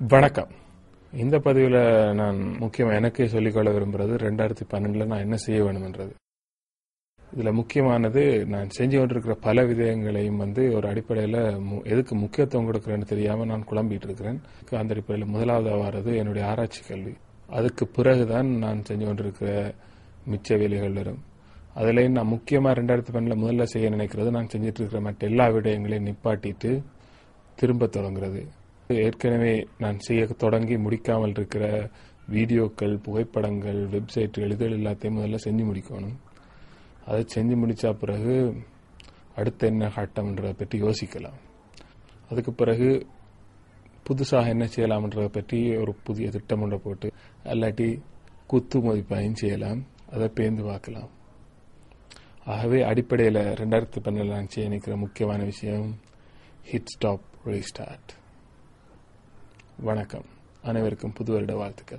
வணக்கம். இந்த பதிவில் நான் முக்கியமாக எனக்கே சொல்லிக்கொள்ள விரும்புகிறது ரெண்டாயிரத்தி பன்னெண்டில் நான் என்ன செய்ய வேணும்ன்றது இதில் முக்கியமானது நான் செஞ்சு கொண்டிருக்கிற பல விதயங்களையும் வந்து ஒரு அடிப்படையில் மு- எதுக்கு முக்கியத்துவம் கொடுக்குறேன்னு தெரியாமல் நான் குழம்பிட்டு இருக்கிறேன். அந்த அடிப்படையில் முதலாவதாக வர்றது என்னுடைய ஆராய்ச்சி கல்வி. அதுக்கு பிறகுதான் நான் செஞ்சு கொண்டிருக்கிற மிச்ச வேலைகள் வரும். அதுலேயும் நான் முக்கியமாக ரெண்டாயிரத்தி பன்னெண்டில் முதல்ல செய்ய நினைக்கிறது நான் செஞ்சிட்டு இருக்கிற மற்ற எல்லா விடயங்களையும் நிப்பாட்டிட்டு திரும்ப தொடங்குறது. ஏற்கனவே நான் செய்ய தொடங்கி முடிக்காமல் இருக்கிற வீடியோக்கள் புகைப்படங்கள் வெப்சைட் எழுதல் எல்லாத்தையும் முதல்ல செஞ்சு முடிக்கணும். அதை செஞ்சு முடித்த பிறகு அடுத்து என்ன கட்டம்ன்றதை பற்றி யோசிக்கலாம். அதுக்கு பிறகு புதுசாக என்ன செய்யலாம்ன்றதை பற்றி ஒரு புதிய திட்டம் ஒன்றை போட்டு அல்லாட்டி குத்து மதிப்பாயும் செய்யலாம். அதை பேர்ந்து பார்க்கலாம். ஆகவே அடிப்படையில் ரெண்டாயிரத்தி பன்னெண்டில் நான் செய்ய நினைக்கிற முக்கியமான விஷயம் ஹிட் ஸ்டாப் ரீஸ்டார்ட் வணக்கம். அனைவருக்கும் புது வருட வாழ்த்துக்கள்.